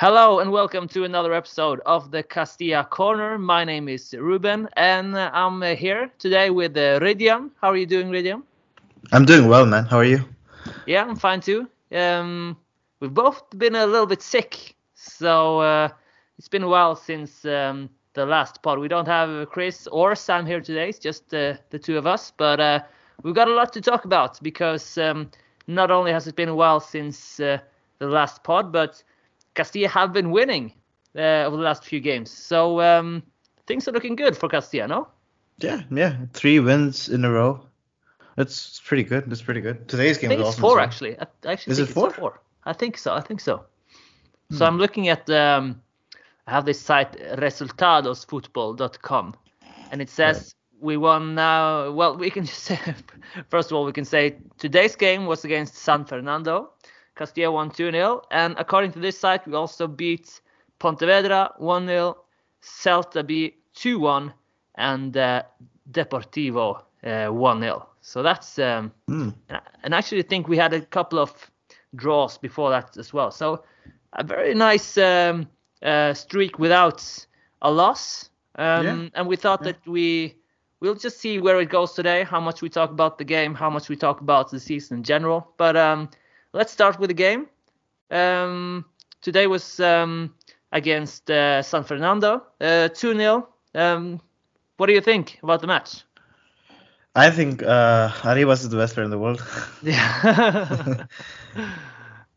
Hello and welcome to another episode of the Castilla Corner. My name is Ruben and I'm here today with uh, Hridyam. How are you doing, Hridyam? I'm doing well, man. How are you? Yeah, I'm fine too. Um, we've both been a little bit sick, so uh, it's been a while since um, the last pod. We don't have Chris or Sam here today. It's just uh, the two of us, but uh, we've got a lot to talk about because um, not only has it been a while since uh, the last pod, but Castilla have been winning uh, over the last few games. So um, things are looking good for Castilla, no? Yeah, yeah. Three wins in a row. That's pretty good. That's pretty good. Today's game I think was it's awesome. four, well. actually. I actually Is think it four? four. I think so. I think so. Hmm. So I'm looking at um, I have this site resultadosfootball.com, and it says we won now. Well, we can just say first of all we can say today's game was against San Fernando. Castilla won 2-0, and according to this site, we also beat Pontevedra 1-0, Celta B 2-1, and uh, Deportivo uh, 1-0. So that's um, Hmm. and I- actually think we had a couple of draws before that as well. So a very nice um, uh, streak without a loss. Um, Yeah. And we thought that we we'll just see where it goes today. How much we talk about the game, how much we talk about the season in general. But um, let's start with the game. Um, today was um, against uh, San Fernando, uh, 2-0. Um, what do you think about the match? I think uh, Arribas is the best player in the world. Yeah.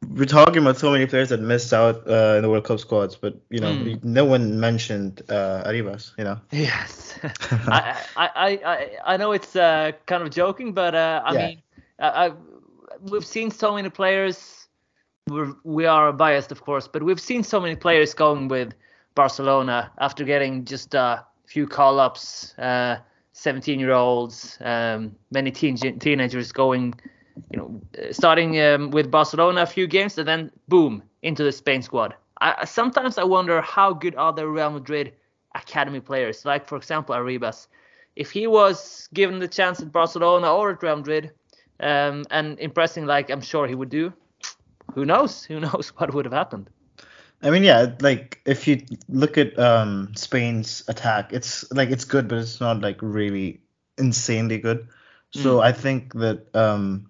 We're talking about so many players that missed out uh, in the World Cup squads, but you know, Mm. no one mentioned uh, Arribas. You know. Yes, I, I, I, I, know it's uh, kind of joking, but uh, I Yeah. mean, I, we've seen so many players. We're, we are biased, of course, but we've seen so many players going with Barcelona after getting just a few call-ups. Uh, 17-year-olds, um, many teen, teenagers going, you know, uh, starting um, with Barcelona a few games and then boom into the Spain squad. I- sometimes I wonder how good are the Real Madrid academy players, like for example Arribas. If he was given the chance at Barcelona or at Real Madrid, um, and impressing like I'm sure he would do, who knows? Who knows what would have happened? I mean, yeah, like if you look at um, Spain's attack, it's like it's good, but it's not like really insanely good. So I think that um,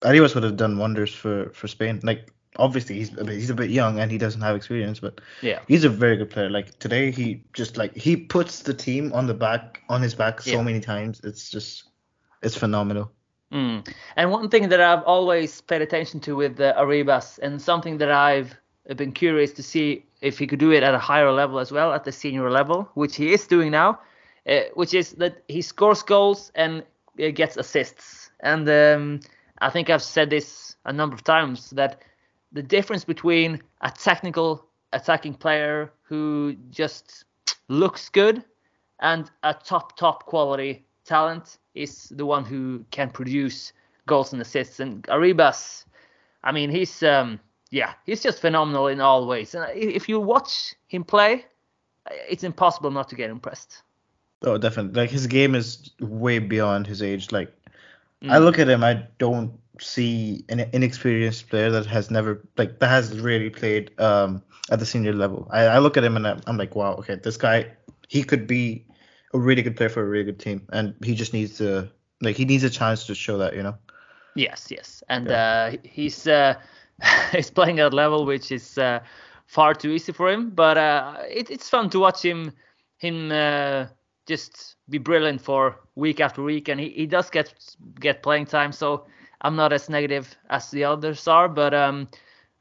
Arribas would have done wonders for for Spain. Like obviously he's a bit, he's a bit young and he doesn't have experience, but Yeah. he's a very good player. Like today, he just like he puts the team on the back on his back so Yeah. many times. It's just it's phenomenal. Mm. And one thing that I've always paid attention to with the Arribas, and something that I've been curious to see if he could do it at a higher level as well, at the senior level, which he is doing now, uh, which is that he scores goals and uh, gets assists. And um, I think I've said this a number of times that the difference between a technical attacking player who just looks good and a top top quality talent is the one who can produce goals and assists. And Arribas, I mean, he's um, yeah, he's just phenomenal in all ways. And if you watch him play, it's impossible not to get impressed. Oh, definitely. Like his game is way beyond his age. Like mm. I look at him, I don't see an inexperienced player that has never like that has really played um at the senior level. I, I look at him and I'm like, wow, okay, this guy he could be a really good player for a really good team, and he just needs to like he needs a chance to show that, you know. Yes, yes, and yeah. uh, he's uh, he's playing at a level which is uh, far too easy for him, but uh, it, it's fun to watch him him uh, just be brilliant for week after week, and he, he does get get playing time. So I'm not as negative as the others are, but um,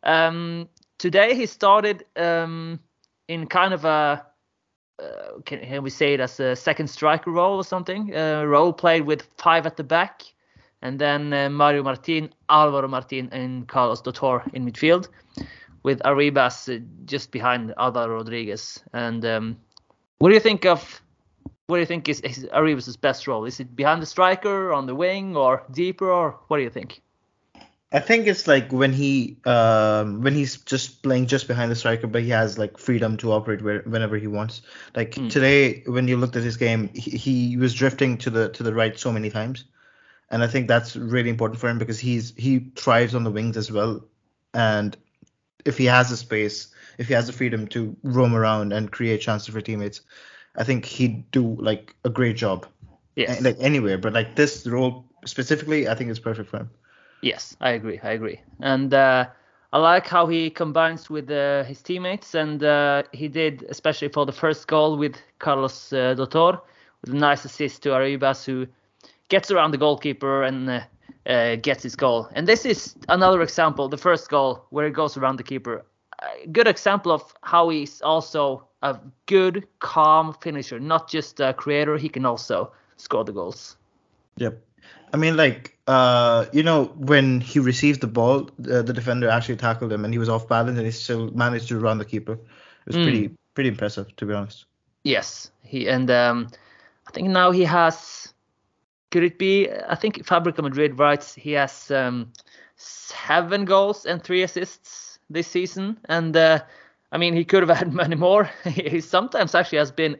um, today he started um, in kind of a uh, can, can, we say it as a second striker role or something? Uh, role played with five at the back, and then uh, Mario Martin, Alvaro Martin, and Carlos Dotor in midfield, with Arribas uh, just behind Alvaro Rodriguez. And um, what do you think of? What do you think is, is Arribas' best role? Is it behind the striker, on the wing, or deeper, or what do you think? I think it's like when he um, when he's just playing just behind the striker, but he has like freedom to operate where, whenever he wants. Like mm. today, when you looked at his game, he, he was drifting to the to the right so many times, and I think that's really important for him because he's he thrives on the wings as well, and if he has the space, if he has the freedom to roam around and create chances for teammates, I think he'd do like a great job. Yes. Like anywhere, but like this role specifically, I think is perfect for him. Yes, I agree. I agree. And uh, I like how he combines with uh, his teammates, and uh, he did especially for the first goal with Carlos uh, Dotor, with a nice assist to Arribas, who gets around the goalkeeper and uh, uh, gets his goal. And this is another example, the first goal where he goes around the keeper. A good example of how he's also a good, calm finisher, not just a creator. He can also score the goals. Yep. I mean, like, uh, you know, when he received the ball, uh, the defender actually tackled him, and he was off balance, and he still managed to run the keeper. It was mm. pretty, pretty impressive, to be honest. Yes, he and um, I think now he has. Could it be? I think Fabrica Madrid writes he has um, seven goals and three assists this season, and uh, I mean he could have had many more. he sometimes actually has been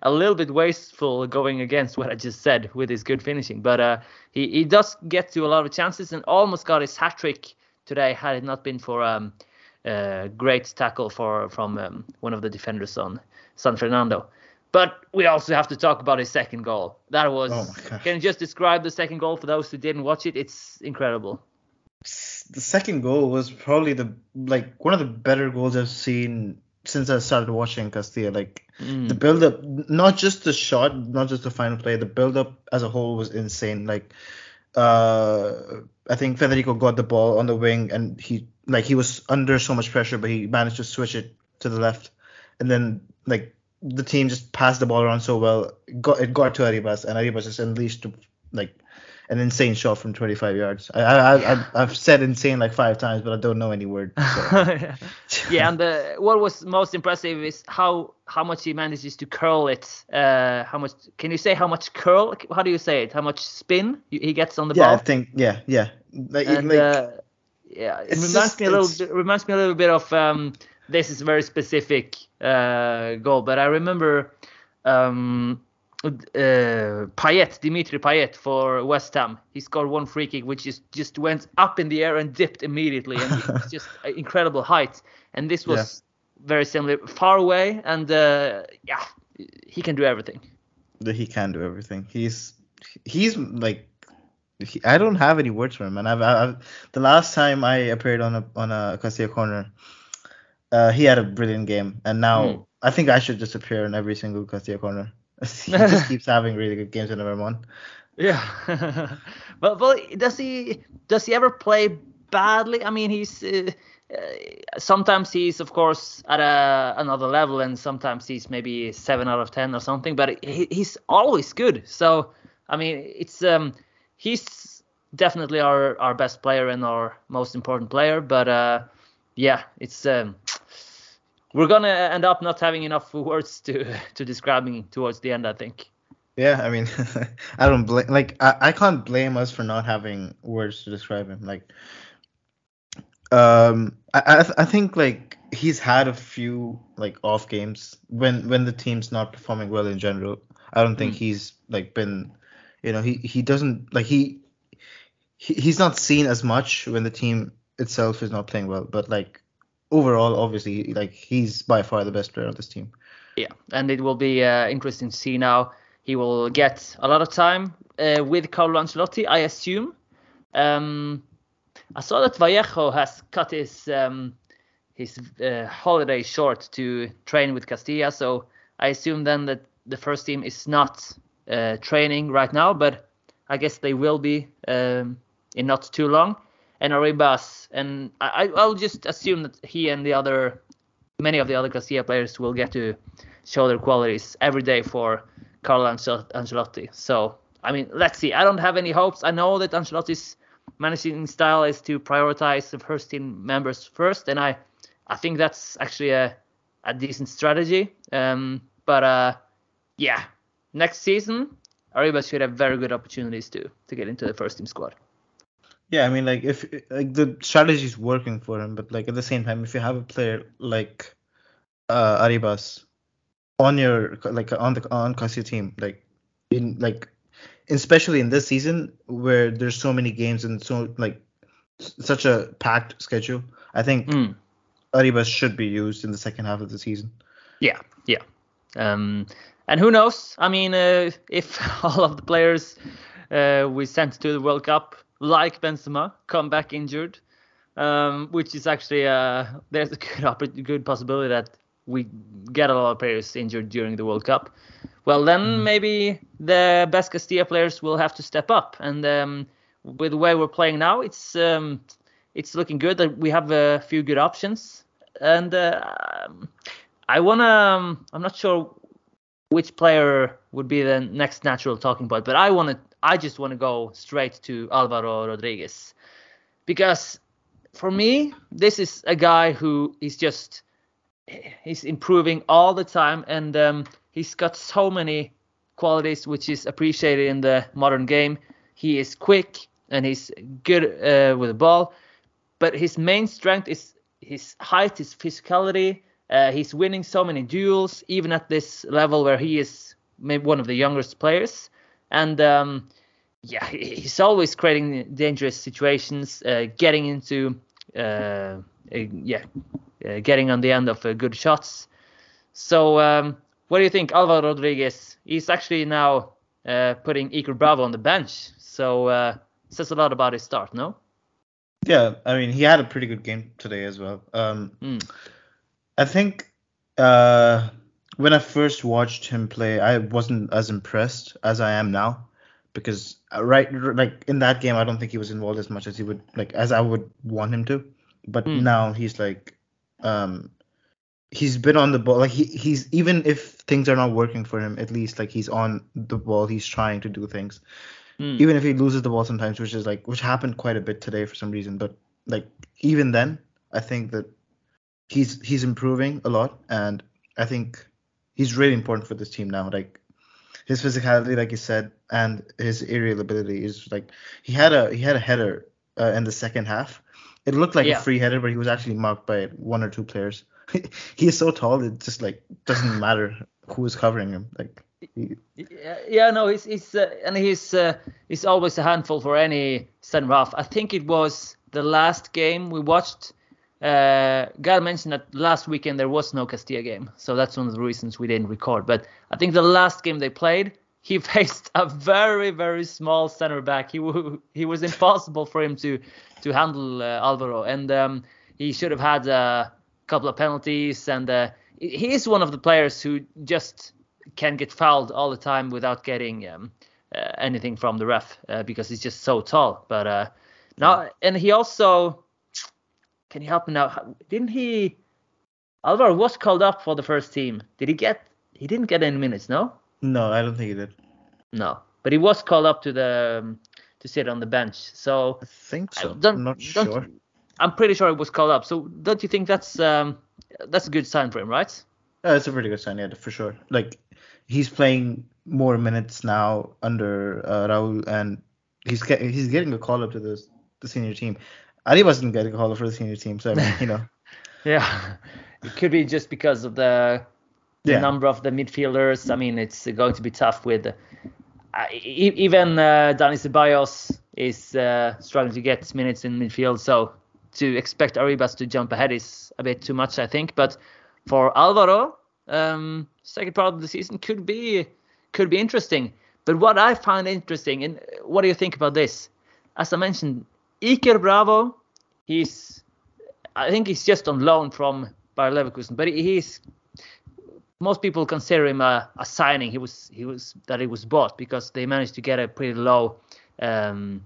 a little bit wasteful going against what I just said with his good finishing. But uh, he, he does get to a lot of chances and almost got his hat trick today had it not been for um, a great tackle for from um, one of the defenders on San Fernando. But we also have to talk about his second goal. That was. Oh can you just describe the second goal for those who didn't watch it? It's incredible. The second goal was probably the like one of the better goals I've seen since I started watching Castilla. Like mm. the build up, not just the shot, not just the final play, the build up as a whole was insane. Like uh I think Federico got the ball on the wing and he like he was under so much pressure, but he managed to switch it to the left, and then like the team just passed the ball around so well. It got it got to Arribas, and Arribas just unleashed like an insane shot from 25 yards. I, I. I have said insane like five times, but I don't know any word. So. yeah, and the, what was most impressive is how how much he manages to curl it. Uh, how much? Can you say how much curl? How do you say it? How much spin he gets on the yeah, ball? Yeah, I think yeah, yeah. Like, and, like, uh, yeah, it reminds just, me a little. Bit, reminds me a little bit of. Um, this is a very specific uh, goal, but I remember. Um, uh, Payet, Dimitri Payet for West Ham. He scored one free kick, which just just went up in the air and dipped immediately, and it was just incredible height. And this was yeah. very similar, far away, and uh, yeah, he can do everything. He can do everything. He's he's like he, I don't have any words for him, and I've, I've the last time I appeared on a on a Castilla corner, uh, he had a brilliant game, and now mm. I think I should just appear in every single Castilla corner. he just keeps having really good games in number one. Yeah, but but does he does he ever play badly? I mean, he's uh, uh, sometimes he's of course at a, another level, and sometimes he's maybe seven out of ten or something. But he, he's always good. So I mean, it's um he's definitely our our best player and our most important player. But uh, yeah, it's um we're gonna end up not having enough words to to describe him towards the end. I think. Yeah, I mean, I don't blame like I, I can't blame us for not having words to describe him. Like, Um, I I, th- I think like he's had a few like off games when when the team's not performing well in general. I don't think Mm. he's like been, you know, he he doesn't like he, he he's not seen as much when the team itself is not playing well. But like overall, obviously, like he's by far the best player on this team. Yeah, and it will be uh, interesting to see now. He will get a lot of time uh, with Carlo Ancelotti, I assume. Um, I saw that Vallejo has cut his um, his uh, holiday short to train with Castilla, so I assume then that the first team is not uh, training right now, but I guess they will be um, in not too long. And Arribas, and I, I'll just assume that he and the other many of the other Castilla players will get to show their qualities every day for Carlo Ancel- Ancelotti. So, I mean, let's see. I don't have any hopes. I know that Ancelotti's managing style is to prioritize the first team members first, and I, I think that's actually a, a decent strategy. Um, but uh, yeah, next season, Arribas should have very good opportunities to to get into the first team squad. Yeah, I mean, like if like the strategy is working for him, but like at the same time, if you have a player like uh Arribas on your like on the on Casio team, like in like especially in this season where there's so many games and so like such a packed schedule, I think Mm. Arribas should be used in the second half of the season. Yeah, yeah. Um, and who knows? I mean, uh, if all of the players uh, we sent to the World Cup, like Benzema, come back injured, um, which is actually uh, there's a good good possibility that we get a lot of players injured during the World Cup. Well, then maybe the best Castilla players will have to step up. And um, with the way we're playing now, it's um, it's looking good that we have a few good options. And uh, I wanna. Um, I'm not sure which player would be the next natural talking point, but I want to. I just want to go straight to Alvaro Rodriguez because for me, this is a guy who is just he's improving all the time, and um, he's got so many qualities which is appreciated in the modern game. He is quick and he's good uh, with the ball, but his main strength is his height, his physicality. Uh, he's winning so many duels, even at this level where he is maybe one of the youngest players. And um, yeah, he's always creating dangerous situations, uh, getting into uh, yeah, uh, getting on the end of uh, good shots. So um, what do you think, Alvaro Rodriguez? He's actually now uh, putting Iker Bravo on the bench, so uh, says a lot about his start, no? Yeah, I mean, he had a pretty good game today as well. Um, Mm. I think uh, when I first watched him play, I wasn't as impressed as I am now, because uh, right, like in that game, I don't think he was involved as much as he would, like as I would want him to. But Mm. now he's like, um, he's been on the ball. Like he, he's even if things are not working for him, at least like he's on the ball. He's trying to do things Mm. even if he loses the ball sometimes, which is like which happened quite a bit today for some reason. But like even then, I think that he's he's improving a lot, and I think he's really important for this team now. Like his physicality, like you said, and his aerial ability is like he had a he had a header uh, in the second half. It looked like Yeah. a free header, but he was actually marked by one or two players. he is so tall, it just like doesn't matter who is covering him. Like he, Yeah, yeah, no, he's he's uh, and he's uh, he's always a handful for any center half. I think it was the last game we watched. Uh, Gal mentioned that last weekend there was no Castilla game, so that's one of the reasons we didn't record. But I think the last game they played, he faced a very very small center back. He w- he was impossible for him to to handle uh, Alvaro, and um, he should have had a couple of penalties. And uh, he is one of the players who just can get fouled all the time without getting um, uh, anything from the ref uh, because he's just so tall. But uh, now, and he also can you help me now? Didn't he? Alvaro was called up for the first team. Did he get? He didn't get any minutes, no. no, I don't think he did. No, but he was called up to the um, to sit on the bench. So I think I so. don't- I'm not sure. I'm pretty sure he was called up. So don't you think that's um, that's a good sign for him, right? Yeah, it's a pretty good sign, yeah, for sure. Like he's playing more minutes now under uh, Raul, and he's get, he's getting a call up to the the senior team. Ali wasn't getting called for the senior team, so I mean, you know. yeah, it could be just because of the the Yeah. number of the midfielders. I mean, it's going to be tough with. Uh, even uh, Dani Ceballos is uh, struggling to get minutes in midfield, so to expect Arribas to jump ahead is a bit too much, I think. But for Alvaro, um, second part of the season could be could be interesting. But what I find interesting, and what do you think about this? As I mentioned, Iker Bravo, he's I think he's just on loan from Bayer Leverkusen, but he's most people consider him a, a signing. He was he was that he was bought because they managed to get a pretty low um,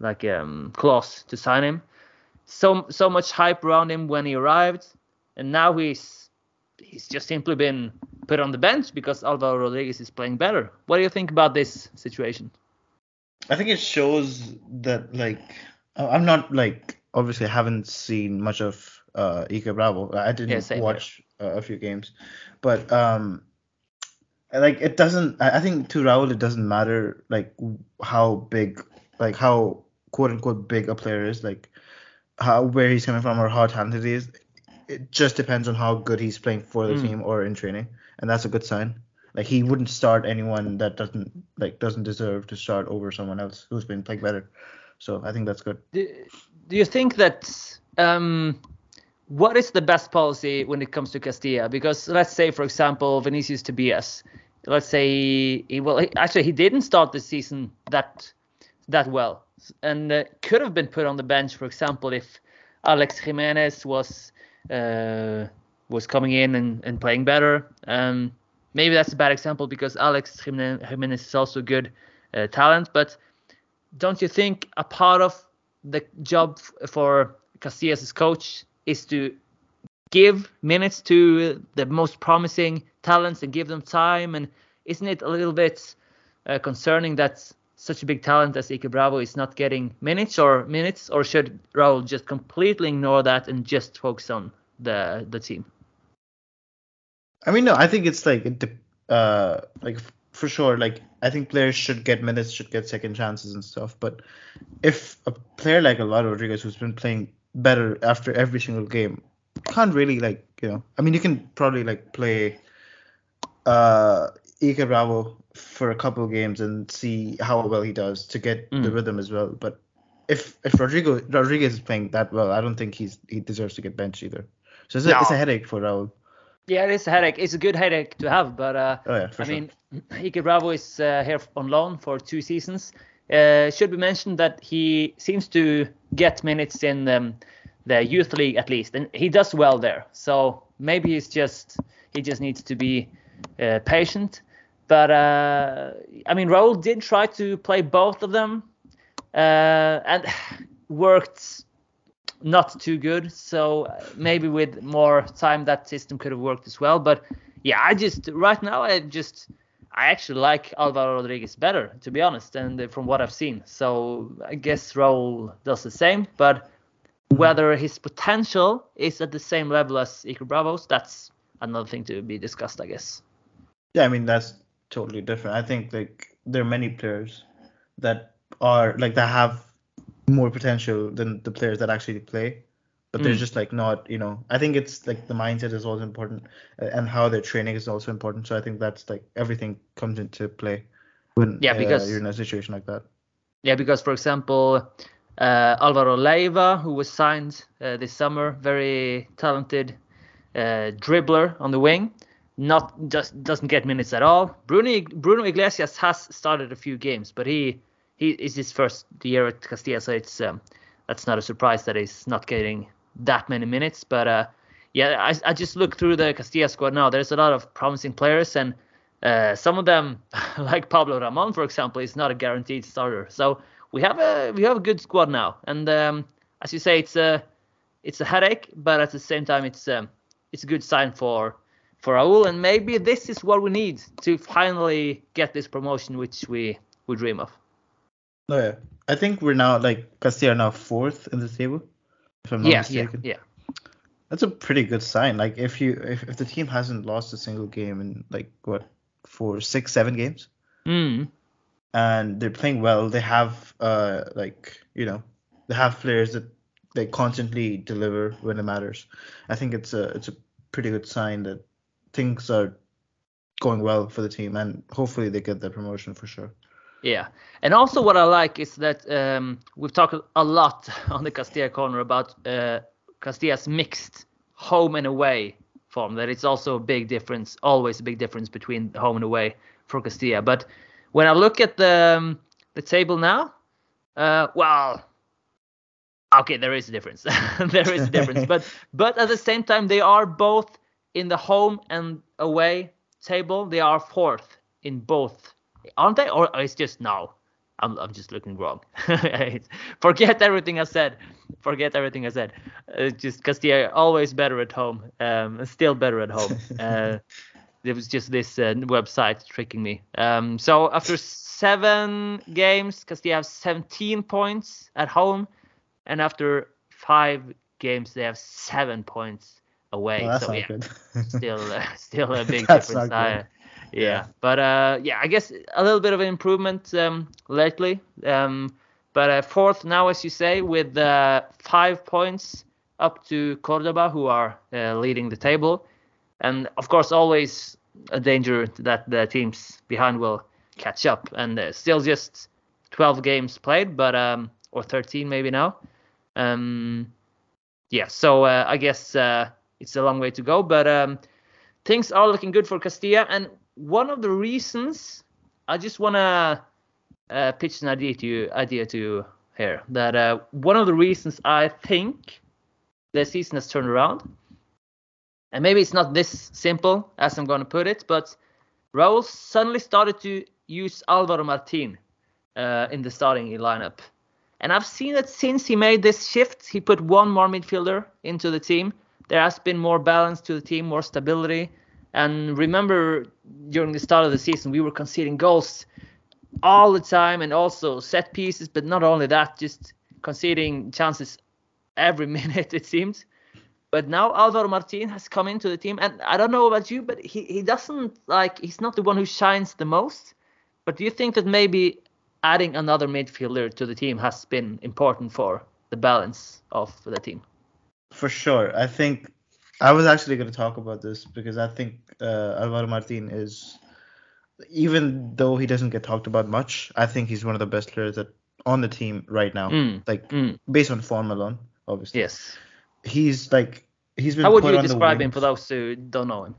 like um, clause to sign him. So so much hype around him when he arrived, and now he's he's just simply been put on the bench because Alvaro Rodriguez is playing better. What do you think about this situation? I think it shows that like I'm not like obviously I haven't seen much of uh Iker Bravo. I didn't Yeah, watch uh, a few games, but um like it doesn't. I I think to Raul it doesn't matter like how big like how quote unquote big a player is like how where he's coming from or how talented he is. It just depends on how good he's playing for the Mm. team or in training, and that's a good sign. Like he wouldn't start anyone that doesn't like doesn't deserve to start over someone else who's been playing better. So I think that's good. do, do you think that um, what is the best policy when it comes to Castilla? Because let's say, for example, Vinicius Tobias. Let's say he, well, actually he didn't start the season that that well, and uh, could have been put on the bench, for example, if Alex Jimenez was uh, was coming in and, and playing better. Um, maybe that's a bad example because Alex Jimenez, is also good uh, talent, but don't you think a part of the job for Castilla's coach is to give minutes to the most promising talents and give them time? And isn't it a little bit uh, concerning that such a big talent as Iker Bravo is not getting minutes or minutes, or should Raul just completely ignore that and just focus on the the team? I mean, no, I think it's like uh like for sure. Like I think players should get minutes, should get second chances and stuff. But if a player like Alvaro Rodriguez, who's been playing better after every single game, can't really like you know. I mean, you can probably like play uh Iker Bravo for a couple of games and see how well he does to get the Mm. rhythm as well. But if if Rodrigo Rodriguez is playing that well, I don't think he's he deserves to get benched either. So it's, a, it's a headache for Raul. Yeah, it is a headache. It's a good headache to have, but uh, Oh yeah, I sure. mean, Iker Bravo is uh, here on loan for two seasons. Uh, should be mentioned that he seems to get minutes in um, the youth league at least, and he does well there. So maybe he's just he just needs to be uh, patient. But uh, I mean, Raul did try to play both of them, uh, and worked not too good. So uh, maybe with more time, that system could have worked as well. But yeah, I just right now I just I actually like Alvaro Rodriguez better, to be honest, and from what I've seen. So I guess Raul does the same, but whether his potential is at the same level as Iker Bravo's, that's another thing to be discussed, I guess. Yeah, I mean that's totally different. I think like there are many players that are like that have more potential than the players that actually play, but they're Mm. just like not, you know. I think it's like the mindset is also important uh, and how their training is also important. So I think that's like everything comes into play when Yeah, uh, because- you're in a situation like that. Yeah, because for example, uh, Alvaro Leiva, who was signed uh, this summer, very talented uh, dribbler on the wing, not just doesn't get minutes at all. Bruno Bruno Iglesias has started a few games, but he he is his first year at Castilla, so it's um, that's not a surprise that he's not getting that many minutes. But uh, yeah, I, I just look through the Castilla squad now. There's a lot of promising players, and uh, some of them, like Pablo Ramon, for example, is not a guaranteed starter. So we have a we have a good squad now, and um, as you say, it's a it's a headache, but at the same time, it's um, it's a good sign for for Raul, and maybe this is what we need to finally get this promotion, which we we dream of. Oh yeah, I think we're now like Castilla are now fourth in the table. If I'm not yeah, yeah, mistaken. yeah. That's a pretty good sign. Like if you if, if the team hasn't lost a single game in like what four, six, seven games, Mm. and they're playing well, they have uh like you know they have players that they constantly deliver when it matters. I think it's a it's a pretty good sign that things are going well for the team, and hopefully they get their promotion for sure. Yeah, and also what I like is that um, we've talked a lot on the Castilla corner about uh, Castilla's mixed home and away form. That it's also a big difference, always a big difference between home and away for Castilla. But when I look at the um, the table now, uh, well, okay, there is a difference. there is a difference, but but at the same time, they are both in the home and away table. They are fourth in both, aren't they? Or it's just no. I'm, I'm just looking wrong. Forget everything I said. Forget everything I said. Uh, just Castilla always better at home. Um, still better at home. Uh, it was just this uh, website tricking me. Um, so after seven games, Castilla have 17 points at home, and after five games, they have seven points away. Well, so yeah, still uh, still a big difference. not good. I- yeah, but uh, yeah, I guess a little bit of improvement um, lately. Um, but uh, fourth now, as you say, with uh, five points up to Cordoba, who are uh, leading the table, and of course, always a danger that the teams behind will catch up. And uh, still just 12 games played, but um, or 13 maybe now. Um, yeah, so uh, I guess it's a long way to go, but um, things are looking good for Castilla. And one of the reasons I just want to uh, pitch an idea to you, idea to you here that uh, one of the reasons I think the season has turned around, and maybe it's not this simple as I'm going to put it, but Raul suddenly started to use Alvaro Martin uh, in the starting lineup. And I've seen that since he made this shift, he put one more midfielder into the team. There has been more balance to the team, more stability. And remember, during the start of the season, we were conceding goals all the time and also set pieces, but not only that, just conceding chances every minute, it seems. But now Alvaro Martin has come into the team, and I don't know about you, but he, he doesn't like he's not the one who shines the most. But do you think that maybe adding another midfielder to the team has been important for the balance of the team? For sure. I think I was actually going to talk about this because I think uh, Alvaro Martin is, even though he doesn't get talked about much, I think he's one of the best players that on the team right now. Mm, Like mm. based on form alone, obviously. Yes. He's like he's been How would you on describe him for those who don't know him?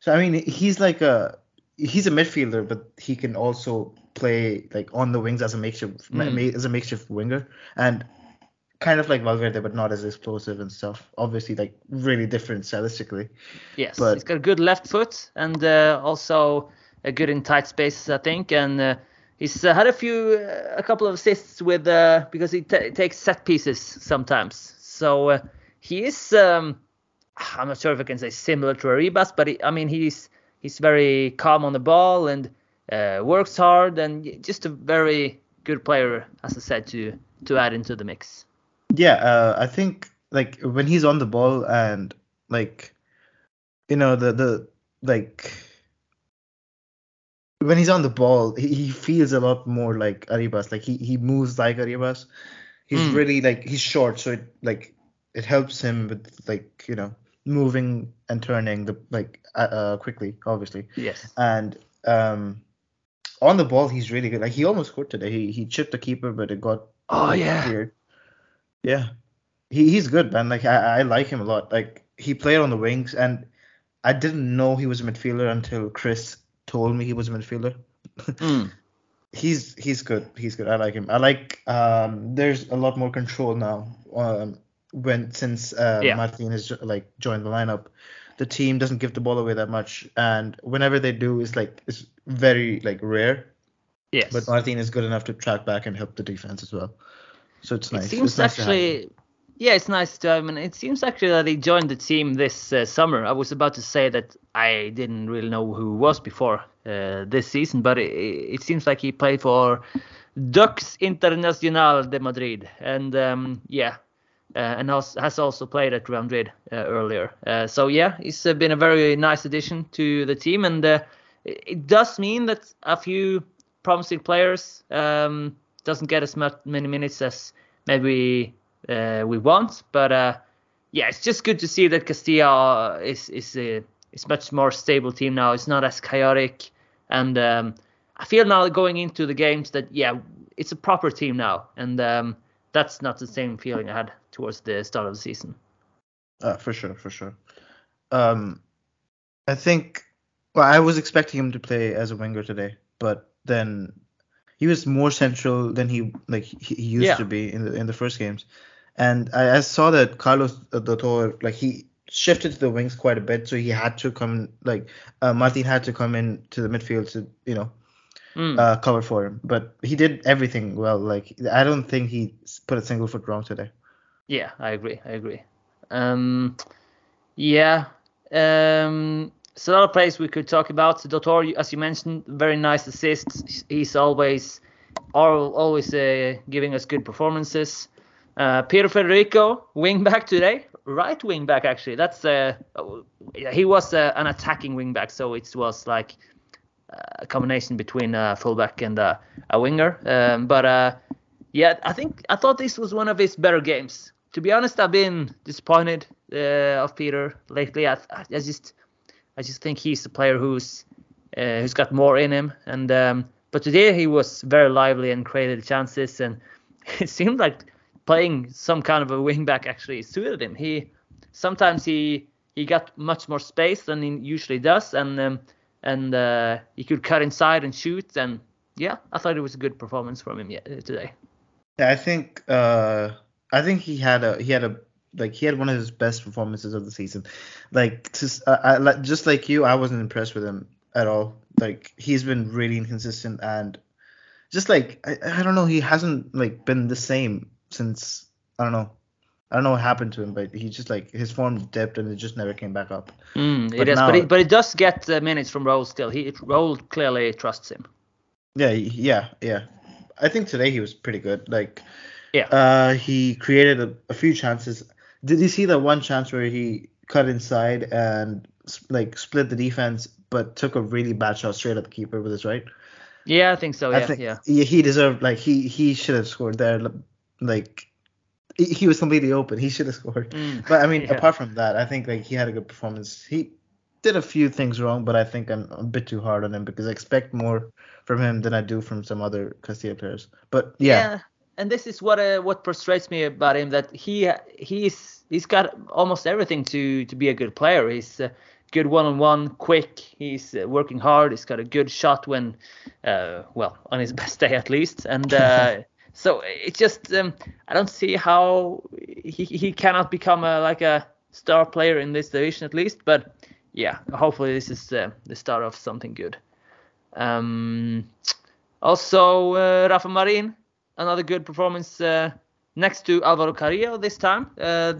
So I mean, he's like a he's a midfielder, but he can also play like on the wings as a makeshift Mm. ma- as a makeshift winger, and kind of like Valverde, but not as explosive and stuff. Obviously, like really different stylistically. Yes, But- he's got a good left foot and uh, also a good in tight spaces, I think. And uh, he's uh, had a few, uh, a couple of assists with uh, because he ta takes set pieces sometimes. So uh, he is. Um, I'm not sure if I can say similar to Arribas, but he, I mean he's he's very calm on the ball and uh, works hard and just a very good player, as I said, to to add into the mix. Yeah, uh, I think like when he's on the ball and like you know the the like when he's on the ball, he, he feels a lot more like Arribas. Like he he moves like Arribas. He's Mm. really like he's short, so it like it helps him with like you know moving and turning the like uh, uh quickly, obviously. Yes. And um on the ball, he's really good. Like he almost scored today. He he chipped the keeper, but it got Oh yeah. cleared. Yeah, he he's good, man. Like I I like him a lot. Like he played on the wings, and I didn't know he was a midfielder until Chris told me he was a midfielder. Mm. he's he's good. He's good. I like him. I like um. There's a lot more control now. Um, when since uh, Yeah. Martin has like joined the lineup, the team doesn't give the ball away that much, and whenever they do, it's like it's very like rare. Yes. But Martin is good enough to track back and help the defense as well. So it's nice. It seems it's nice to actually, yeah, it's nice to have him. It seems actually that he joined the team this uh, summer. I was about to say that I didn't really know who he was before uh, this season, but it, it seems like he played for Dux Internacional de Madrid, and um, yeah, uh, and has also played at Real Madrid uh, earlier. Uh, so yeah, he's uh, been a very nice addition to the team, and uh, it, it does mean that a few promising players um, doesn't get as much many minutes as maybe uh, we want. But uh, yeah, it's just good to see that Castilla is is a is much more stable team now. It's not as chaotic, and um, I feel now going into the games that yeah, it's a proper team now, and um, that's not the same feeling I had towards the start of the season. Uh, for sure, for sure. Um, I think. Well, I was expecting him to play as a winger today, but then he was more central than he like he used yeah. to be in the in the first games. And I, I saw that Carlos Dotor like he shifted to the wings quite a bit, so he had to come like uh, Martin had to come in to the midfield to you know mm. uh, cover for him. But he did everything well. Like I don't think he put a single foot wrong today. Yeah, I agree. I agree. Um, yeah. Um, so another place we could talk about Dotor, as you mentioned, very nice assists. He's always always uh, giving us good performances. Uh, Pedro Federico, wing back today, right wing back actually. That's uh, he was uh, an attacking wing back, so it was like uh, a combination between a fullback and a, a winger. Um, but uh, yeah, I think I thought this was one of his better games. To be honest, I've been disappointed uh, of Peter lately. I, I, just I just think he's the player who's who's got more in him. And um, but today he was very lively and created chances, and it seemed like playing some kind of a wing back actually suited him. He sometimes he he got much more space than he usually does, and um, and uh, he could cut inside and shoot. And yeah, I thought it was a good performance from him today. Yeah, I think uh, I think he had a he had a like he had one of his best performances of the season. Like just, uh, I, like just like you, I wasn't impressed with him at all. Like he's been really inconsistent and just like I, I don't know, he hasn't like been the same since I don't know. I don't know what happened to him, but he just like his form dipped and it just never came back up. Mm, but it is, now, but it, but it does get uh, minutes from Raul still. He Raul clearly trusts him. Yeah, yeah, yeah. I think today he was pretty good. Like, yeah, uh, he created a, a few chances. Did you see that one chance where he cut inside and like split the defense, but took a really bad shot straight at the keeper with his right? Yeah, I think so. Yeah, think yeah. He deserved like he he should have scored there like he was completely open. He should have scored. Mm, but I mean, yeah. apart from that, I think like he had a good performance. He did a few things wrong, but I think I'm a bit too hard on him because I expect more from him than I do from some other Castilla players. But yeah. yeah and this is what uh, what frustrates me about him that he he's he's got almost everything to to be a good player. He's uh, good one on one, quick. He's uh, working hard. He's got a good shot when, uh, well, on his best day at least, and uh, so it's just um, I don't see how he he cannot become a like a star player in this division at least. But yeah, hopefully this is uh, the start of something good. Um, also, uh, Rafa Marin, another good performance uh, next to Alvaro Carrillo this time. Uh,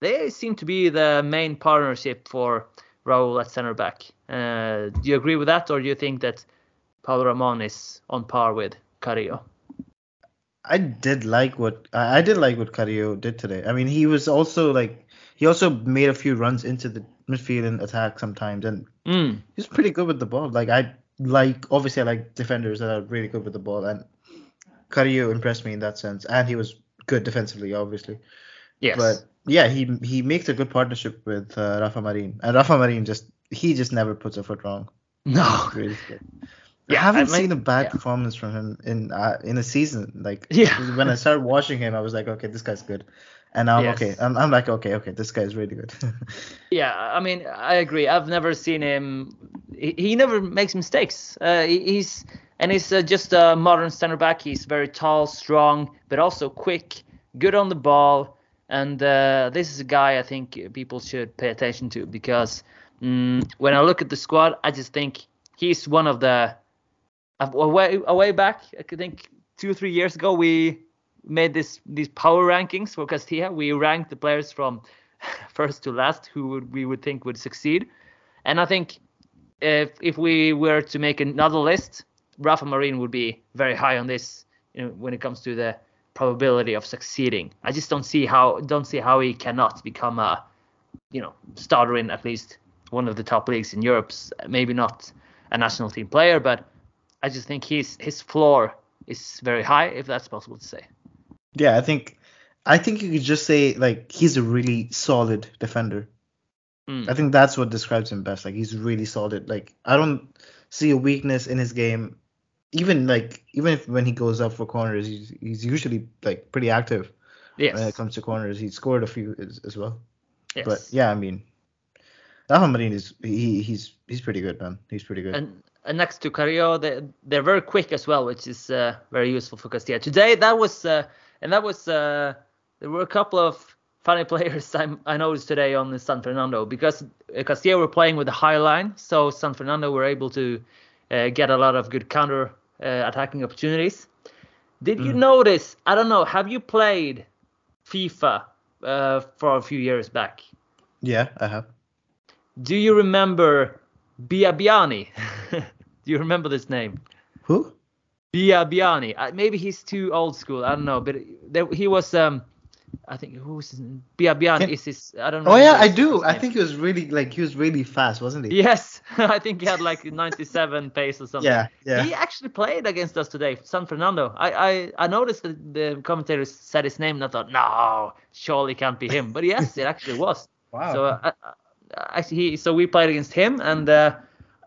they seem to be the main partnership for Raul at center back. Uh, do you agree with that, or do you think that Pablo Ramon is on par with Carrillo? I did like what I did like what Carrillo did today. I mean, he was also like he also made a few runs into the midfield and attack sometimes, and mm. he's pretty good with the ball. Like I like obviously I like defenders that are really good with the ball, and Carrillo impressed me in that sense, and he was good defensively, obviously. Yes. But yeah, he he makes a good partnership with uh, Rafa Marin, and Rafa Marin just he just never puts a foot wrong. No. Really yeah, I haven't I seen a bad yeah. performance from him in uh, in a season. Like yeah. when I started watching him, I was like, okay, this guy's good. And now I'm yes. okay. I'm, I'm like, okay, okay, this guy's really good. yeah, I mean, I agree. I've never seen him. He, he never makes mistakes. Uh, he, he's and he's uh, just a modern center back. He's very tall, strong, but also quick, good on the ball. And uh, this is a guy I think people should pay attention to because mm, when I look at the squad, I just think he's one of the a way a way back, I think two or three years ago, we made this these power rankings for Castilla. We ranked the players from first to last who would, we would think would succeed, and I think if if we were to make another list, Rafa Marin would be very high on this you know, when it comes to the probability of succeeding. I just don't see how don't see how he cannot become a you know starter in at least one of the top leagues in Europe. Maybe not a national team player, but I just think his his floor is very high, if that's possible to say. Yeah, I think I think you could just say like he's a really solid defender. Mm. I think that's what describes him best. Like he's really solid. Like I don't see a weakness in his game. Even like even if when he goes up for corners, he's he's usually like pretty active Yes. when it comes to corners. He scored a few as, as well. yes. But yeah, I mean, Rafa Marin is he he's he's pretty good, man. He's pretty good. And, and next to Carrillo, they, they're very quick as well, which is uh, very useful for Castilla. Today, that was uh, and that was uh, there were a couple of funny players I, I noticed today on the San Fernando because uh, Castilla were playing with a high line, so San Fernando were able to uh, get a lot of good counter uh, attacking opportunities. Did you notice? I don't know. Have you played FIFA uh, for a few years back? yeah, I have. Do you remember Biabiany? Do you remember this name? Who? Biabiany. Uh, maybe he's too old school. I don't know, but there, he was. Um, I think who was his name? Biabiany is his. I don't know. Oh yeah, I do. I think he was really like he was really fast, wasn't he? Yes, I think he had like 97 pace or something. Yeah, yeah. He actually played against us today, San Fernando. I, I, I noticed that the commentators said his name, and I thought, no, surely can't be him. But yes, it actually was. Wow. So uh, uh, actually, he, so we played against him, and uh,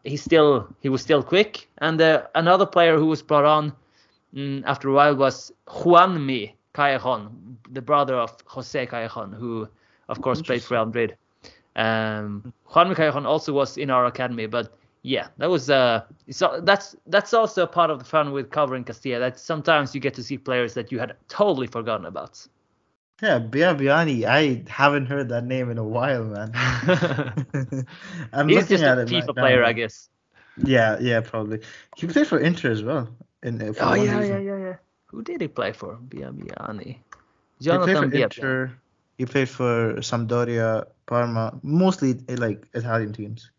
he still he was still quick. And uh, another player who was brought on mm, after a while was Juanmi Callejon, the brother of Jose Callejon, who of course played for Real Madrid. Um, Juanmi Callejon also was in our academy, but yeah, that was uh, so that's that's also part of the fun with covering Castilla. That sometimes you get to see players that you had totally forgotten about. Yeah, Biabiany. I haven't heard that name in a while, man. I'm He's looking just at a FIFA right now, player, I guess. Yeah, yeah, probably. He played for Inter as well. In, uh, Oh yeah, yeah, yeah, yeah. Who did he play for? Biabiany. He Jonathan for Biabiany. He played for Sampdoria, Parma, mostly like Italian teams.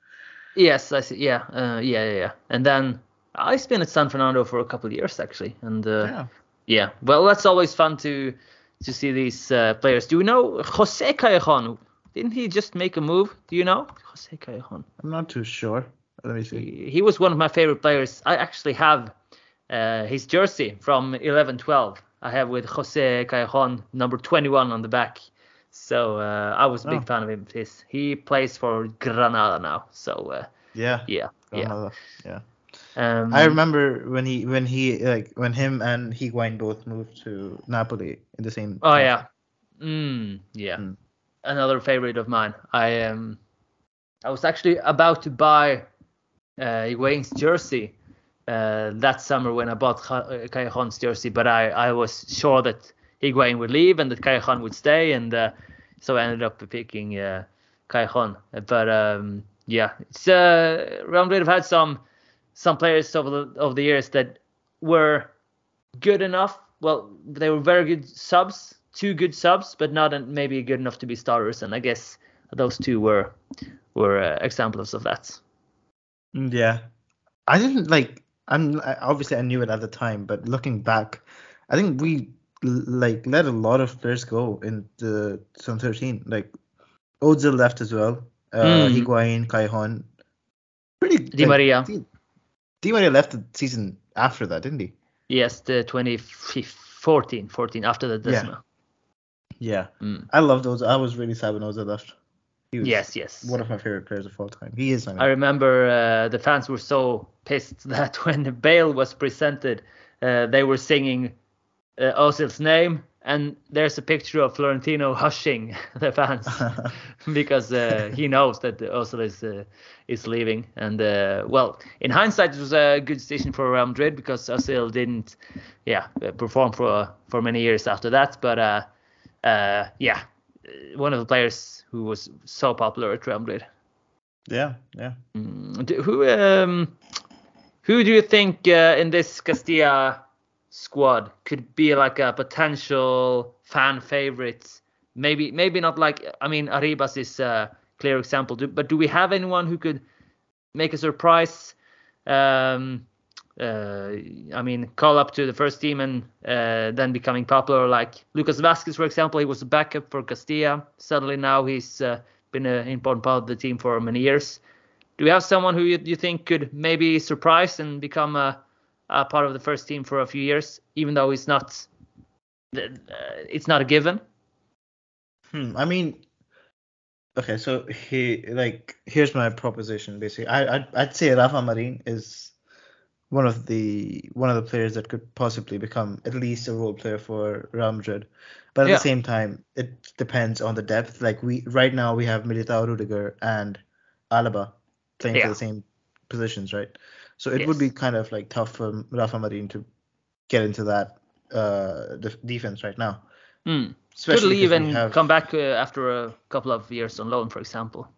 Yes, I see. Yeah, uh, yeah, yeah, yeah. And then I spent at San Fernando for a couple of years actually, and uh, Yeah. yeah. Well, that's always fun to to see these uh, players. Do you know Jose Callejon? Didn't he just make a move? Do you know Jose Callejon? I'm not too sure. Let me see. He, he was one of my favorite players. I actually have uh, his jersey from 11-12. I have with Jose Callejon, number 21 on the back. So uh, I was a big Oh. fan of him. His, he plays for Granada now. So uh, Yeah. yeah, yeah. Granada, Yeah. Um, I remember when he when he like when him and Higuain both moved to Napoli in the same. Oh yeah, mm, yeah. Mm. Another favorite of mine. I um, I was actually about to buy uh, Higuain's jersey uh, that summer when I bought Ca- uh, Callejon's jersey, but I, I was sure that Higuain would leave and that Callejon would stay, and uh, so I ended up picking uh. But um, yeah, it's uh, Real Madrid have had some some players over the over the years that were good enough. Well, they were very good subs, two good subs, but not maybe good enough to be starters. And I guess those two were were uh, examples of that. Mm, Yeah, I didn't like. I'm obviously I knew it at the time, but looking back, I think we like let a lot of players go in the 2013. Like Ozil left as well. Uh, Mm. Higuain. Pretty. Di like, Maria. Di, Di Maria left the season after that, didn't he? Yes, the 2014, 14 after the Yeah. Desma. Yeah. Mm. I loved Ozil. I was really sad when Ozil left. He was Yes, yes. one of my favorite players of all time. He is. I mean. I remember uh, the fans were so pissed that when Bale was presented, uh, they were singing uh, Ozil's name, and there's a picture of Florentino hushing the fans because uh, he knows that Ozil is uh, is leaving. And uh, well, in hindsight, it was a good decision for Real Madrid because Ozil didn't, yeah, perform for for many years after that. But uh, uh, yeah, one of the players who was so popular at Real Madrid. yeah, yeah. Mm, do- Who um who do you think uh, in this Castilla squad could be like a potential fan favorite? Maybe maybe not like I mean Arribas is a clear example, do, but do we have anyone who could make a surprise? Um, uh, I mean, call up to the first team and uh, then becoming popular, like Lucas Vasquez, for example. He was a backup for Castilla. Suddenly now he's uh, been an important part of the team for many years. Do we have someone who you, you think could maybe surprise and become a, a part of the first team for a few years, even though it's not uh, it's not a given. Hmm, I mean, okay, so he like here's my proposition basically. I I'd, I'd say Rafa Marin is one of the one of the players that could possibly become at least a role player for Real Madrid. But at Yeah. the same time, it depends on the depth. Like we right now we have Militao, Rudiger, and Alaba playing Yeah. for the same positions, right? So it would be kind of like tough for Rafa Marin to get into that uh def- defense right now. Hmm. Could Especially leave and have- come back uh, after a couple of years on loan, for example.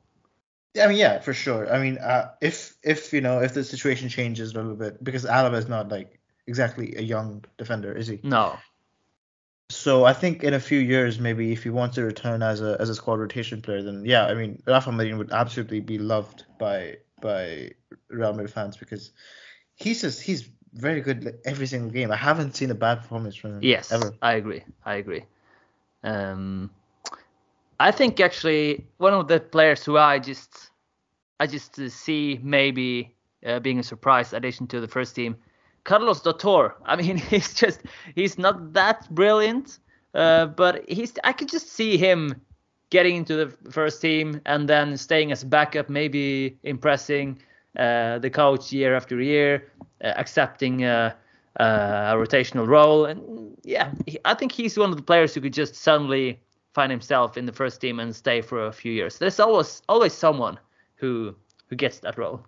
I mean, yeah, for sure. I mean, uh, if if you know if the situation changes a little bit, because Alaba is not like exactly a young defender, is he? No. So I think in a few years, maybe if he wants to return as a as a squad rotation player, then yeah, I mean, Rafa Marin would absolutely be loved by by Real Madrid fans because he's just he's very good like, every single game. I haven't seen a bad performance from him Yes, ever. I agree. I agree. Um, I think actually one of the players who I just I just uh, see maybe uh, being a surprise addition to the first team, Carlos Dotor. I mean, he's just he's not that brilliant, uh, but he's I could just see him getting into the first team and then staying as backup, maybe impressing uh, the coach year after year, uh, accepting uh, a rotational role. And yeah, I think he's one of the players who could just suddenly find himself in the first team and stay for a few years. There's always always someone who who gets that role.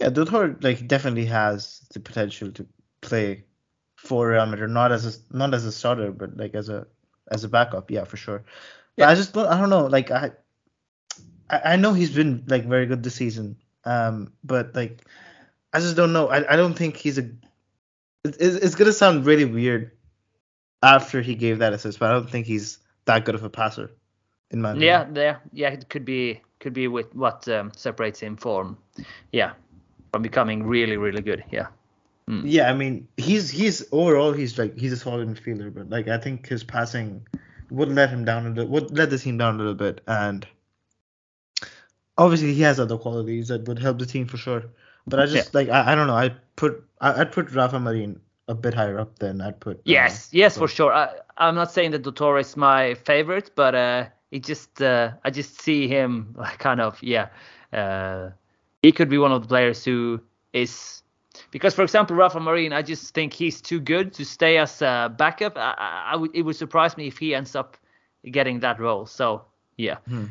Yeah, Dotor like definitely has the potential to play for Real Madrid, not as a not as a starter, but like as a as a backup. Yeah, for sure. But Yeah. I just don't, I don't know. Like I, I I know he's been like very good this season. Um, but like I just don't know. I I don't think he's a. It's it's gonna sound really weird after he gave that assist, but I don't think he's that good of a passer. In my opinion. Yeah, there, yeah, it could be could be with what um, separates him from, yeah, from becoming really really good. Yeah. Yeah, I mean, he's he's overall he's like he's a solid midfielder, but like I think his passing would let him down a little, would let the team down a little bit, and obviously he has other qualities that would help the team for sure. But I just like I, I don't know, I put I, I'd put Rafa Marin a bit higher up than I'd put. uh, Yes, yes, for sure. I, I'm not saying that Dotor is my favorite, but uh, it just uh, I just see him like kind of yeah. Uh, he could be one of the players who is because, for example, Rafa Marin, I just think he's too good to stay as a backup. I, I, I would, it would surprise me if he ends up getting that role. So yeah, Hmm.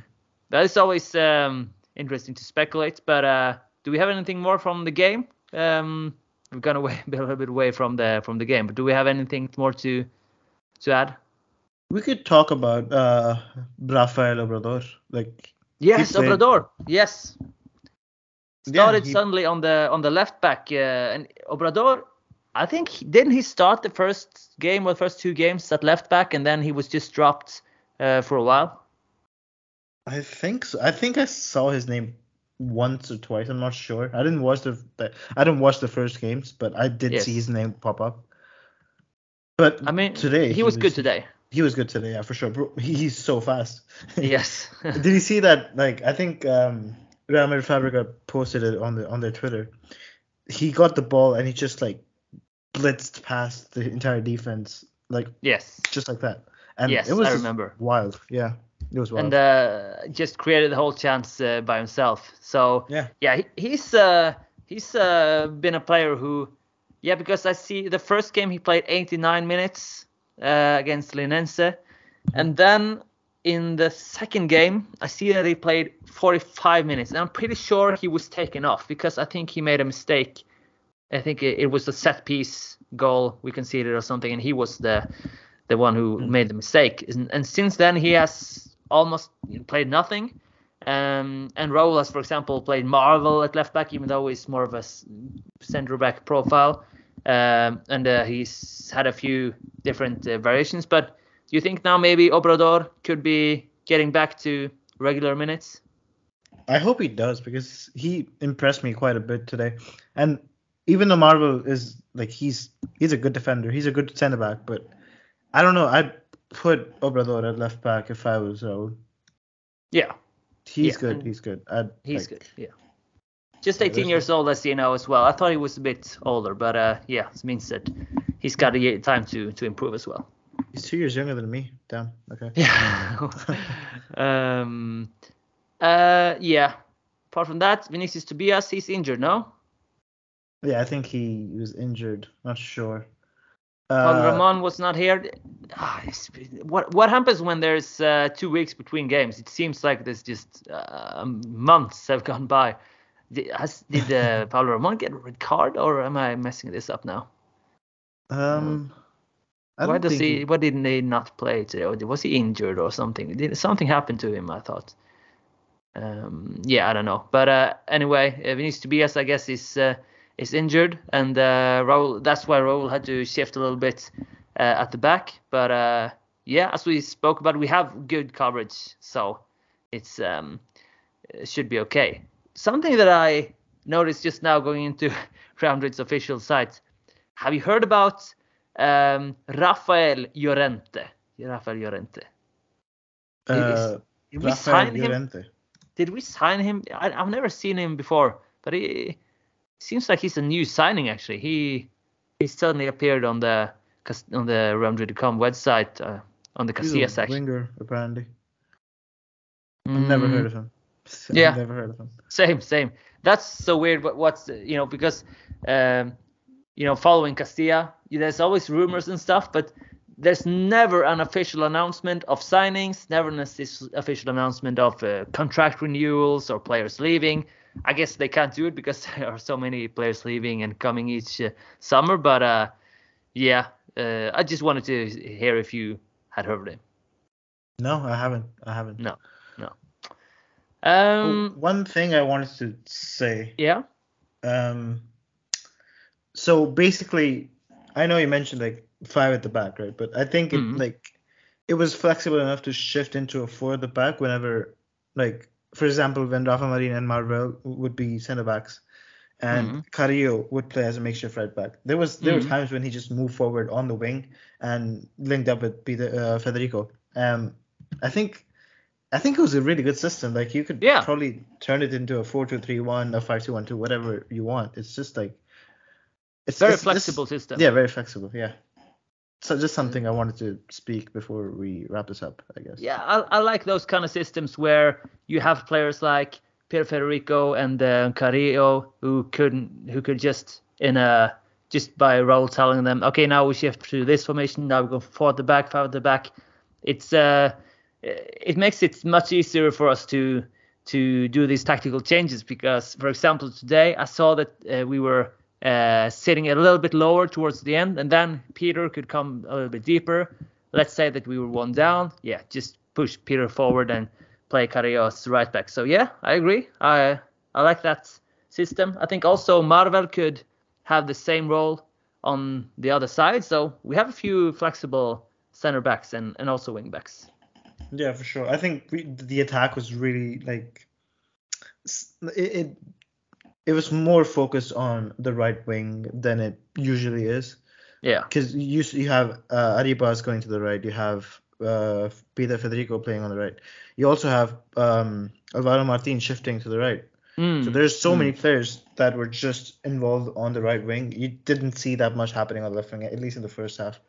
that is always um, interesting to speculate. But uh, do we have anything more from the game? Um, we've gone away a little bit away from the from the game, but do we have anything more to to add? We could talk about uh Rafael Obrador, like Yes, Obrador. Yes, Yeah, started he- suddenly on the on the left back, uh, and Obrador. I think he, didn't he start the first game or first two games at left back, and then he was just dropped uh, for a while. I think so. I think I saw his name once or twice. I'm not sure. I didn't watch the, the I didn't watch the first games, but I did Yes. see his name pop up. But I mean, today he, was, good today. He was good today, yeah, for sure. Bro, he- he's so fast. yes. did you see that? Like, I think um, Real Madrid Fabrica posted it on the on their Twitter. He got the ball and he just like blitzed past the entire defense, like yes. just like that. And Yes, it was I remember. wild. Yeah, it was wild. and uh, just created the whole chance uh, by himself. So Yeah. yeah, he, he's uh, he's uh, been a player who, yeah, because I see the first game he played 89 minutes uh, against Linense, and then in the second game I see that he played 45 minutes, and I'm pretty sure he was taken off because I think he made a mistake. I think it, it was a set piece goal we conceded or something, and he was the the one who made the mistake. And, and since then, he has almost played nothing. Um, and Raul has, for example, played Marvel at left back, even though he's more of a centre back profile. Um, and uh, he's had a few different uh, variations. But do you think now maybe Obrador could be getting back to regular minutes? I hope he does because he impressed me quite a bit today. And even though Marvel is like he's he's a good defender, he's a good centre back, but I don't know. I'd put Obrador at left back if I was Raul. Yeah, He's Yeah, good. He's good. I'd, he's like, good. Yeah. Just 18 there's years old, as you know, as well. I thought he was a bit older, but uh, yeah, it means that he's got a year time to to improve as well. He's two years younger than me. Damn. Okay. Yeah. um. Uh. Yeah. Apart from that, Vinicius Tobias, he's injured, no? Yeah, I think he was injured. Not sure. Paul Uh, Ramon was not here. Ah, what what happens when there's uh, two weeks between games? It seems like there's just uh, months have gone by. Did, has, did uh, Pablo Ramon get a red card, or am I messing this up now? Um. I Why does think he? Why didn't he not play today? Or was he injured or something? Did something happen to him? I thought. Um, yeah, I don't know. But uh, anyway, uh, Vinicius Tobias, I guess, is uh, is injured, and uh, Raul. That's why Raul had to shift a little bit uh, at the back. But uh, yeah, as we spoke about, we have good coverage, so it's um, it should be okay. Something that I noticed just now going into Real Madrid's official site. Have you heard about um, Rafael Llorente? Rafael Llorente. Uh, Did we sign him? Did we sign him? I, I've never seen him before, but he seems like he's a new signing. Actually, he he suddenly appeared on the on the Real Madrid.com website uh, on the He's Casillas a section. winger, apparently. I've never Mm, heard of him. Yeah. I've never heard of him. Same, same. That's so weird. But what's you know because um, you know following Castilla, there's always rumors and stuff, but there's never an official announcement of signings, never an official announcement of uh, contract renewals or players leaving. I guess they can't do it because there are so many players leaving and coming each uh, summer. But uh, yeah, uh, I just wanted to hear if you had heard of him. No, I haven't. I haven't. No, no. Oh, Um, one thing I wanted to say. yeah. Um. So basically, I know you mentioned like five at the back, right? But I think it Mhm. like it was flexible enough to shift into a four at the back whenever, like, for example, when Rafa Marina and Marvel would be centre backs, and Mhm. Carrillo would play as a makeshift right back. There was there Mhm. were times when he just moved forward on the wing and linked up with Peter uh, Federico. Um, I think. I think it was a really good system. Like you could Yeah. probably turn it into a four-two-three-one, a five-two-one-two, whatever you want. It's just like it's Very it's- it's- flexible system. Yeah, very flexible. Yeah. So just something I wanted to speak before we wrap this up. I guess. Yeah, I, I like those kind of systems where you have players like Peter Federico and uh, Carrillo who couldn't, who could just in a just by role telling them, okay, now we shift to this formation. Now we go at the back, at the back. It's uh, it makes it much easier for us to to do these tactical changes because, for example, today I saw that uh, we were uh, sitting a little bit lower towards the end, and then Peter could come a little bit deeper. Let's say that we were one down, yeah, just push Peter forward and play Carrillo as right back. So yeah, I agree. I I like that system. I think also Marvel could have the same role on the other side. So we have a few flexible center backs and, and also wing backs. Yeah, for sure. I think we, the attack was really like it, it. It was more focused on the right wing than it usually is. Yeah. Because you you have uh, Arribas going to the right, you have uh, Peter Federico playing on the right. You also have um, Alvaro Martin shifting to the right. Mm. So there's so many players that were just involved on the right wing. You didn't see that much happening on the left wing, at least in the first half.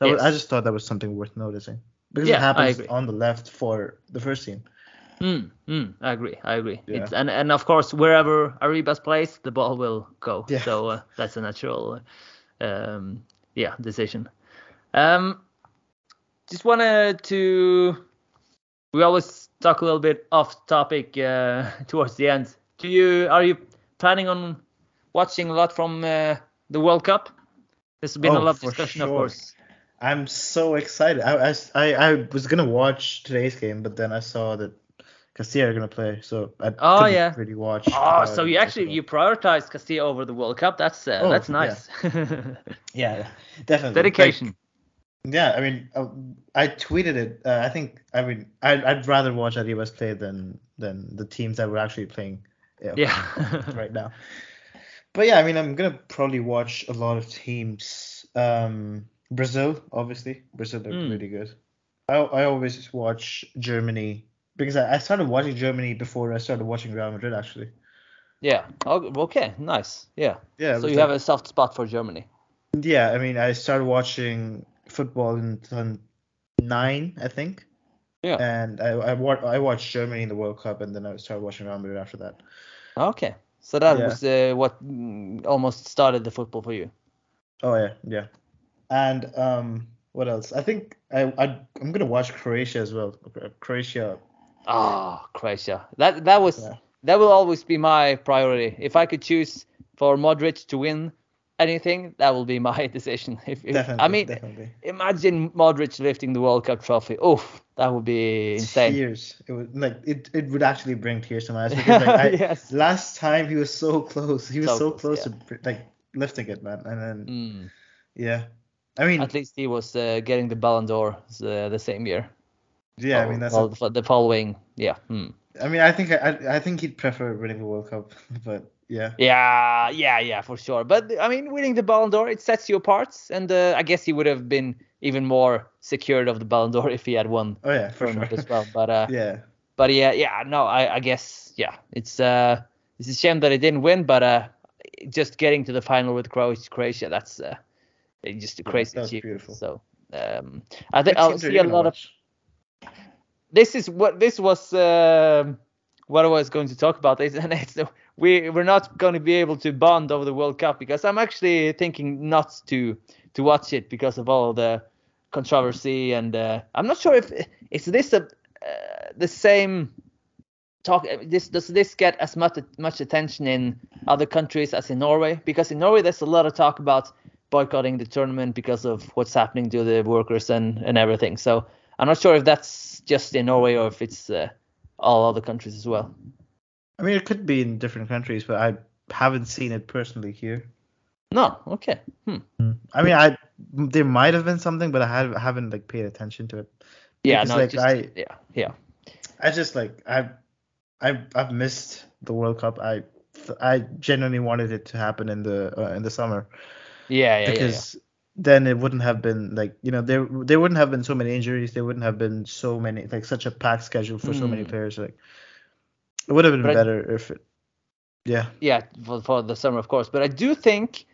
That was, I just thought that was something worth noticing because Yeah, it happens on the left for the first team. Mm, mm, I agree. I agree. Yeah. It's, and and of course, wherever Arribas plays, the ball will go. Yeah. So uh, that's a natural, um, yeah, decision. Um, just wanted to. We always talk a little bit off topic uh, towards the end. Do you are you planning on watching a lot from uh, the World Cup? There's been a Oh, lot of discussion, of course. I'm so excited. I, I, I, I was gonna watch today's game, but then I saw that Castilla are gonna play, so I Oh, yeah. really watch. Oh, uh, so you actually you prioritize Castilla over the World Cup? That's uh, Oh, that's nice. yeah, definitely Dedication. Like, yeah, I mean, uh, I tweeted it. Uh, I think I mean I'd, I'd rather watch Arribas play than than the teams that were actually playing. uh, Yeah. right now. But yeah, I mean, I'm gonna probably watch a lot of teams. Um, Brazil, obviously, Brazil are Mm. really good. I I always watch Germany because I, I started watching Germany before I started watching Real Madrid. Actually, yeah. Oh, okay. Nice. Yeah. yeah. so you like- have a soft spot for Germany. Yeah, I mean, I started watching football in nine, I think. Yeah. And I I, wa- I watched Germany in the World Cup, and then I started watching Real Madrid after that. Okay. So that Yeah. was uh, what mm, almost started the football for you. Oh yeah, yeah. And um, what else? I think I, I I'm gonna watch Croatia as well. Croatia. Ah, Croatia. That that was Yeah. that will always be my priority. If I could choose for Modric to win anything, that will be my decision. If, if Definitely. I mean, definitely. imagine Modric lifting the World Cup trophy. Oof, that would be insane. Tears. It would like it. It would actually bring tears to my eyes because like I, Yes. last time he was so close. He was So so, close, close, to like lifting it, man. And then Mm. yeah, I mean At least he was uh, getting the Ballon d'Or uh, the same year. Yeah, I mean that's. a- the- following. Yeah. Hmm. I mean I think I I think he'd prefer winning the World Cup, but yeah. Yeah, yeah, yeah, for sure. But I mean, winning the Ballon d'Or, it sets you apart, and uh, I guess he would have been even more secured of the Ballon d'Or if he had won Oh yeah, for sure. as well. But uh, yeah. but yeah, yeah, no, I, I guess yeah, it's uh, it's a shame that he didn't win, but uh, just getting to the final with Croatia, Croatia, that's uh, just a crazy achievement. beautiful. So um, I think I'll see a lot of watch? This is what this was um what I was going to talk about is and it's we we're not going to be able to bond over the World Cup because I'm actually thinking not to to watch it because of all the controversy and uh, I'm not sure if is this a, uh, the same talk this does this get as much much attention in other countries as in Norway? Because in Norway there's a lot of talk about boycotting the tournament because of what's happening to the workers and and everything. So I'm not sure if that's just in Norway or if it's uh, all other countries as well. I mean, it could be in different countries, but I haven't seen it personally here. No, okay. Hmm. I mean, I there might have been something, but I have, haven't like paid attention to it. Yeah, Because, no, like, just, I- yeah, yeah. I just like I've I've I've missed the World Cup. I I genuinely wanted it to happen in the uh, in the summer Yeah, yeah, because then it wouldn't have been like you know there there wouldn't have been so many injuries. There wouldn't have been so many like such a packed schedule for so many Mm. players. Like it would have been But I- better if it. Yeah. yeah, yeah, for, for the summer, of course. But I do think,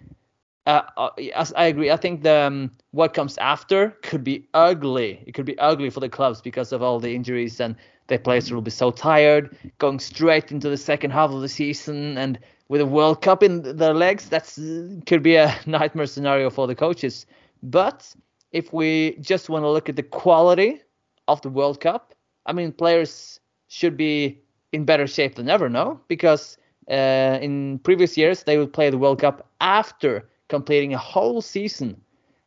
uh, uh, as I agree, I think the um, what comes after could be ugly. It could be ugly for the clubs because of all the injuries and the players will be so tired, going straight into the second half of the season and with a World Cup in their legs. That's could be a nightmare scenario for the coaches. But if we just want to look at the quality of the World Cup, I mean, players should be in better shape than ever, no? Because uh, in previous years they would play the World Cup after completing a whole season,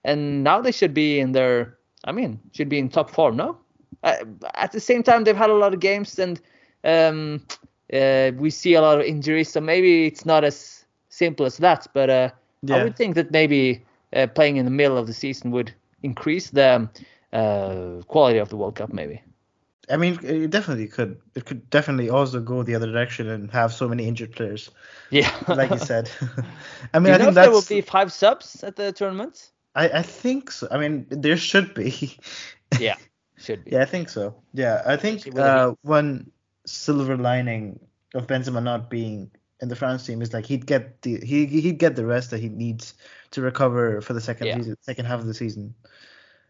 and now they should be in their, I mean, should be in top form, no? Uh, at the same time, they've had a lot of games, and um, uh, we see a lot of injuries, so maybe it's not as simple as that. But uh, I would think that maybe uh, playing in the middle of the season would increase the uh, quality of the World Cup, maybe. I mean, it definitely could. It could definitely also go the other direction and have so many injured players, Yeah, like you said. I mean, I think there will be five subs at the tournament? I I think so. I mean, there should be. Yeah, should be. Yeah, I think so. Yeah, I think Especially with the uh, one silver lining of Benzema not being in the France team is like he'd get the he he'd get the rest that he needs to recover for the second Yeah. season, second half of the season.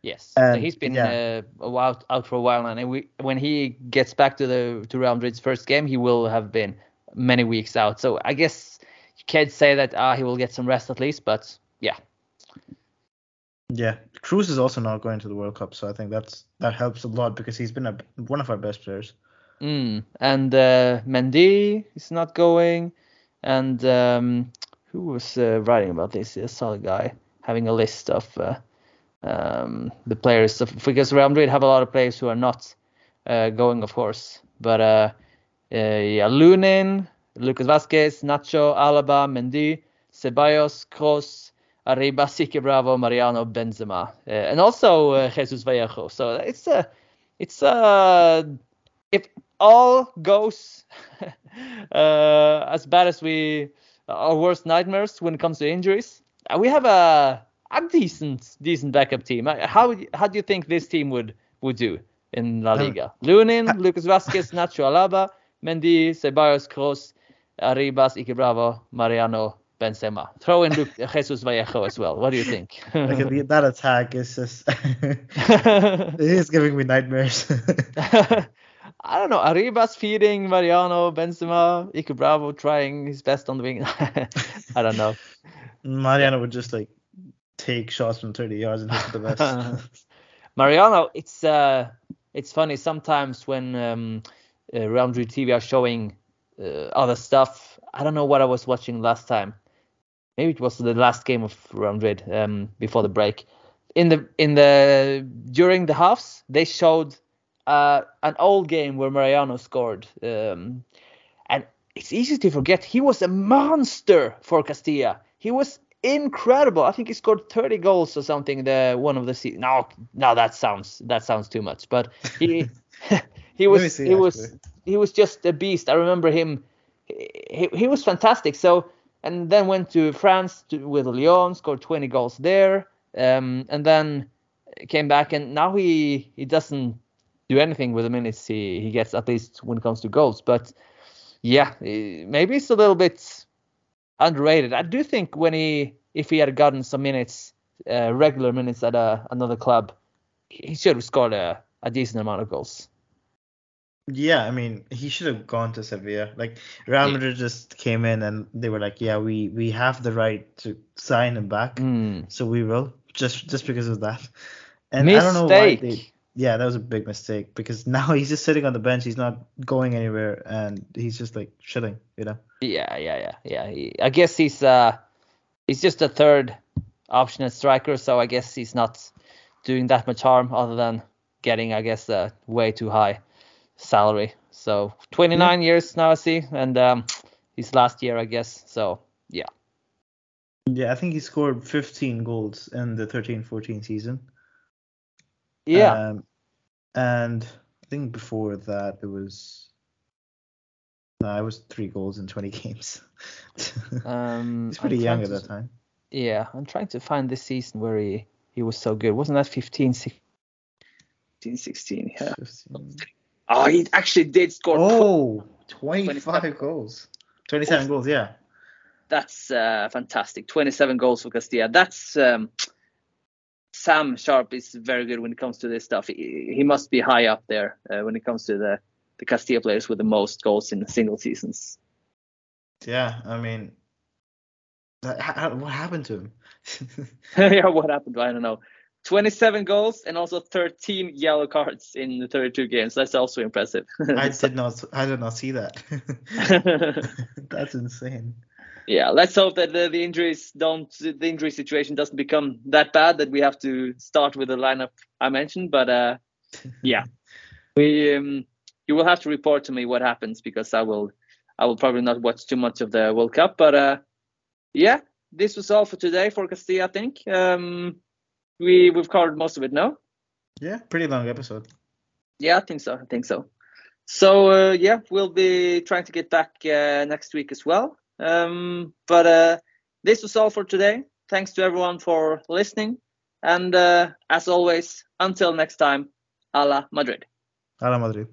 Yes, And, he's been yeah. uh, while, out for a while, and we, when he gets back to the to Real Madrid's first game, he will have been many weeks out. So I guess you can't say that ah he will get some rest at least, but yeah, Yeah, Cruz is also not going to the World Cup, so I think that's that helps a lot because he's been a, one of our best players. Mm. and uh, Mendy is not going, and um, who was uh, writing about this? I saw a guy having a list of uh, um, the players of, because Real Madrid have a lot of players who are not uh, going, of course. But uh, uh, yeah, Lunin, Lucas Vasquez, Nacho, Alaba, Mendy, Ceballos, Kroos, Arribas, Iker Bravo, Mariano, Benzema, and also Jesus Vallejo. So it's a, it's a, if all goes uh, as bad as we, our worst nightmares when it comes to injuries, uh, we have a a decent decent backup team. Uh, How how do you think this team would would do in La Um, Liga? Lunin, Lucas Vasquez, Nacho Alaba, Mendy, Ceballos, Kroos, Arribas, Iker Bravo, Mariano, Benzema. Throw in Luke, Jesus Vallejo as well. What do you think? that attack is just it is giving me nightmares. I don't know. Arribas feeding Mariano, Benzema, Iker Bravo trying his best on the wing. I don't know. Mariano would just like take shots from 30 yards and hit the best. Mariano, it's uh, it's funny sometimes when um, uh, Real Madrid TV are showing uh, other stuff. I don't know what I was watching last time. Maybe it was the last game of Real Madrid um, before the break. In the in the during the halves, they showed uh, an old game where Mariano scored, um, and it's easy to forget he was a monster for Castilla. He was incredible. I think he scored 30 goals or something. The one of the season. No, no, that sounds that sounds too much. But he he was see, he was he was just a beast. I remember him. He, he was fantastic. So and then went to France to, with Lyon, scored 20 goals there, um, and then came back and now he he doesn't do anything with the minutes he, he gets at least when it comes to goals. But yeah, maybe it's a little bit underrated. I do think when he if he had gotten some minutes, uh, regular minutes at a, another club, he should have scored a, a decent amount of goals. Yeah, I mean, he should have gone to Sevilla. Like Real Madrid just came in and they were like, "Yeah, we we have the right to sign him back, mm. so we will." Just just because of that. And Mistake. I don't know why they yeah, that was a big mistake because now he's just sitting on the bench. He's not going anywhere, and he's just like chilling, you know. Yeah, yeah, yeah, yeah. He, I guess he's uh he's just a third option at striker, so I guess he's not doing that much harm other than getting, I guess, a way too high salary. So 29 yeah. years now, I see, and um, his last year, I guess. So yeah. Yeah, I think he scored 15 goals in the 13-14 season. Yeah. Um, and I think before that it was no, it was three goals in 20 games. um, He's pretty young at that time. Yeah, I'm trying to find this season where he, he was so good. Wasn't that 15, 16? 16, yeah. 15. Oh, he actually did score. Oh, 25 27. goals. 27 oh, goals, yeah. That's uh, fantastic. 27 goals for Castilla. That's um, Sam Sharp is very good when it comes to this stuff. He, he must be high up there uh, when it comes to the the Castilla players with the most goals in single seasons. Yeah, I mean, that, what happened to him? yeah, what happened? I don't know. 27 goals and also 13 yellow cards in the 32 games. That's also impressive. I did not. I did not see that. That's insane yeah, let's hope that the, the, injuries don't, the injury situation doesn't become that bad that we have to start with the lineup I mentioned. But uh, yeah, we um, you will have to report to me what happens because I will I will probably not watch too much of the World Cup. But uh, yeah, this was all for today for Castilla. I think um, we we've covered most of it. No. Yeah, pretty long episode. Yeah, I think so. I think so. So uh, yeah, we'll be trying to get back uh, next week as well. Um, but uh, this was all for today. Thanks to everyone for listening. And uh, as always, until next time, a la Madrid. A la Madrid.